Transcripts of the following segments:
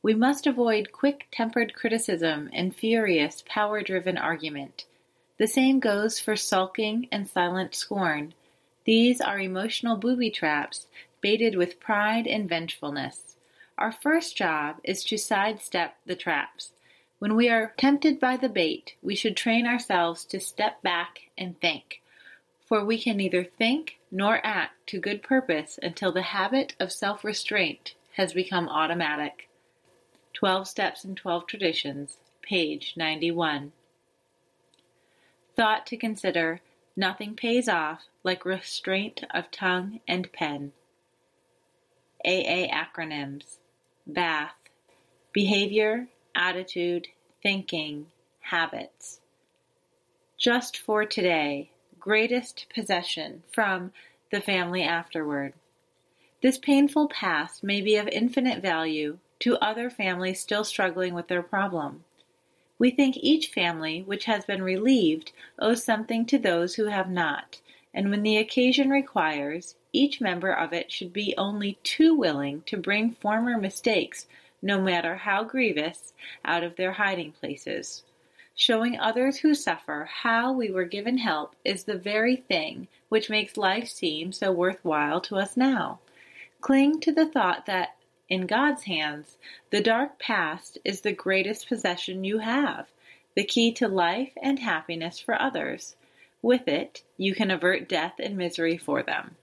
We must avoid quick-tempered criticism and furious, power-driven argument. The same goes for sulking and silent scorn. These are emotional booby traps, baited with pride and vengefulness. Our first job is to sidestep the traps. When we are tempted by the bait, we should train ourselves to step back and think, for we can neither think nor act to good purpose until the habit of self-restraint has become automatic. 12 Steps and 12 Traditions, page 91. Thought to consider Nothing pays off like restraint of tongue and pen. AA acronyms BATH Behavior, Attitude, Thinking, Habits. Just for today, greatest possession from the family afterward. This painful past may be of infinite value to other families still struggling with their problem. We think each family which has been relieved owes something to those who have not, and when the occasion requires, each member of it should be only too willing to bring former mistakes, no matter how grievous, out of their hiding places. Showing others who suffer how we were given help is the very thing which makes life seem so worthwhile to us now. Cling to the thought that in God's hands, the dark past is the greatest possession you have, the key to life and happiness for others. With it, you can avert death and misery for them.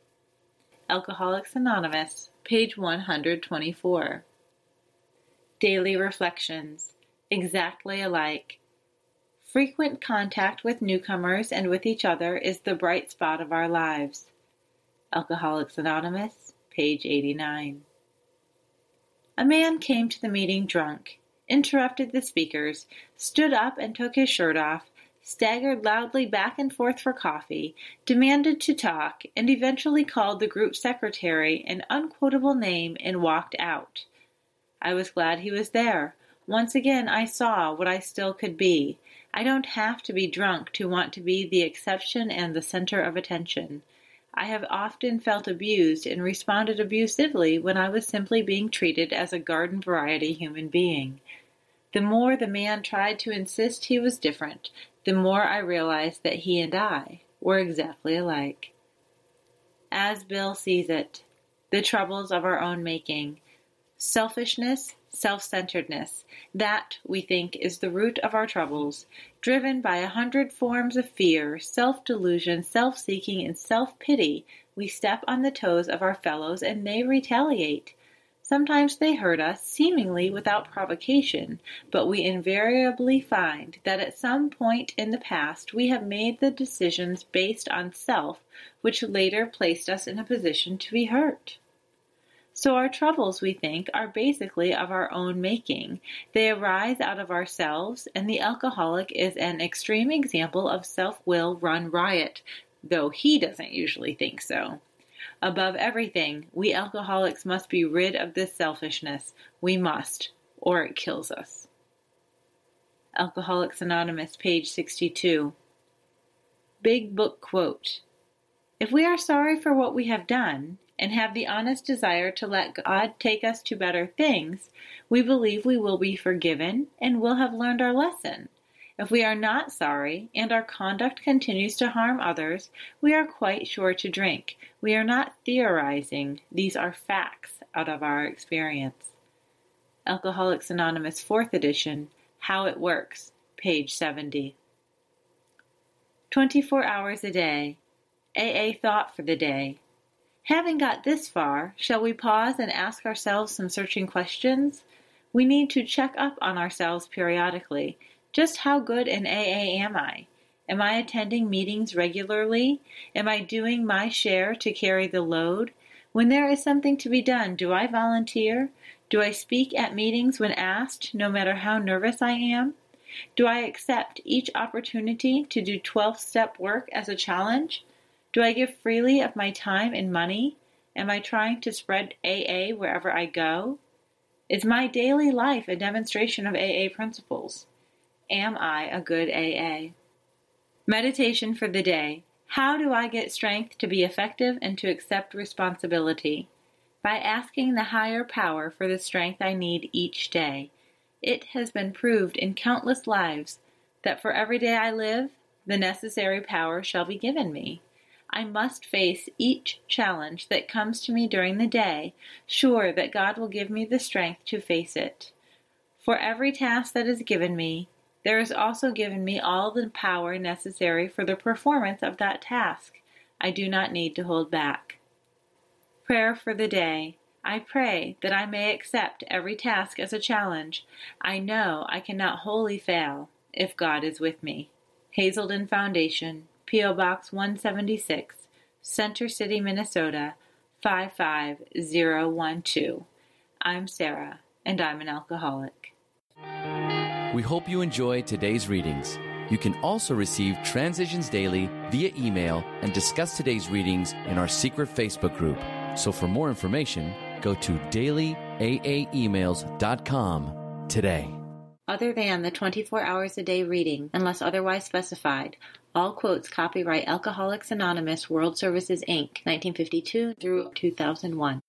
Alcoholics Anonymous, page 124. Daily Reflections Exactly alike. Frequent contact with newcomers and with each other is the bright spot of our lives. Alcoholics Anonymous, page 89. A man came to the meeting drunk, interrupted the speakers, stood up and took his shirt off, staggered loudly back and forth for coffee, demanded to talk, and eventually called the group secretary an unquotable name and walked out. I was glad he was there. Once again I saw what I still could be. I don't have to be drunk to want to be the exception and the center of attention. I have often felt abused and responded abusively when I was simply being treated as a garden variety human being. The more the man tried to insist he was different, the more I realized that he and I were exactly alike. As Bill sees it, the troubles of our own making, selfishness, self-centeredness, that, we think, is the root of our troubles, driven by a hundred forms of fear, self-delusion, self-seeking, and self-pity, we step on the toes of our fellows and they retaliate. Sometimes they hurt us, seemingly without provocation, but we invariably find that at some point in the past we have made the decisions based on self which later placed us in a position to be hurt. So our troubles, we think, are basically of our own making. They arise out of ourselves, and the alcoholic is an extreme example of self-will run riot, though he doesn't usually think so. Above everything, we alcoholics must be rid of this selfishness. We must, or it kills us. Alcoholics Anonymous, page 62. Big Book Quote If we are sorry for what we have done, and have the honest desire to let God take us to better things, we believe we will be forgiven and will have learned our lesson. If we are not sorry and our conduct continues to harm others, we are quite sure to drink. We are not theorizing. These are facts out of our experience. Alcoholics Anonymous 4th edition, How It Works, page 70. 24 hours a day. AA thought for the day. Having got this far, shall we pause and ask ourselves some searching questions? We need to check up on ourselves periodically. Just how good in AA am I? Am I attending meetings regularly? Am I doing my share to carry the load? When there is something to be done, do I volunteer? Do I speak at meetings when asked, no matter how nervous I am? Do I accept each opportunity to do 12 step work as a challenge? Do I give freely of my time and money? Am I trying to spread AA wherever I go? Is my daily life a demonstration of AA principles? Am I a good AA? Meditation for the day. How do I get strength to be effective and to accept responsibility? By asking the higher power for the strength I need each day. It has been proved in countless lives that for every day I live, the necessary power shall be given me. I must face each challenge that comes to me during the day, sure that God will give me the strength to face it. For every task that is given me, there is also given me all the power necessary for the performance of that task. I do not need to hold back. Prayer for the day. I pray that I may accept every task as a challenge. I know I cannot wholly fail if God is with me. Hazelden Foundation, P.O. Box 176, Center City, Minnesota 55012. I'm Sarah, and I'm an alcoholic. We hope you enjoyed today's readings. You can also receive Transitions Daily via email and discuss today's readings in our secret Facebook group. So for more information, go to dailyaaemails.com today. Other than the 24 hours a day reading, unless otherwise specified, all quotes copyright Alcoholics Anonymous World Services Inc., 1952 through 2001.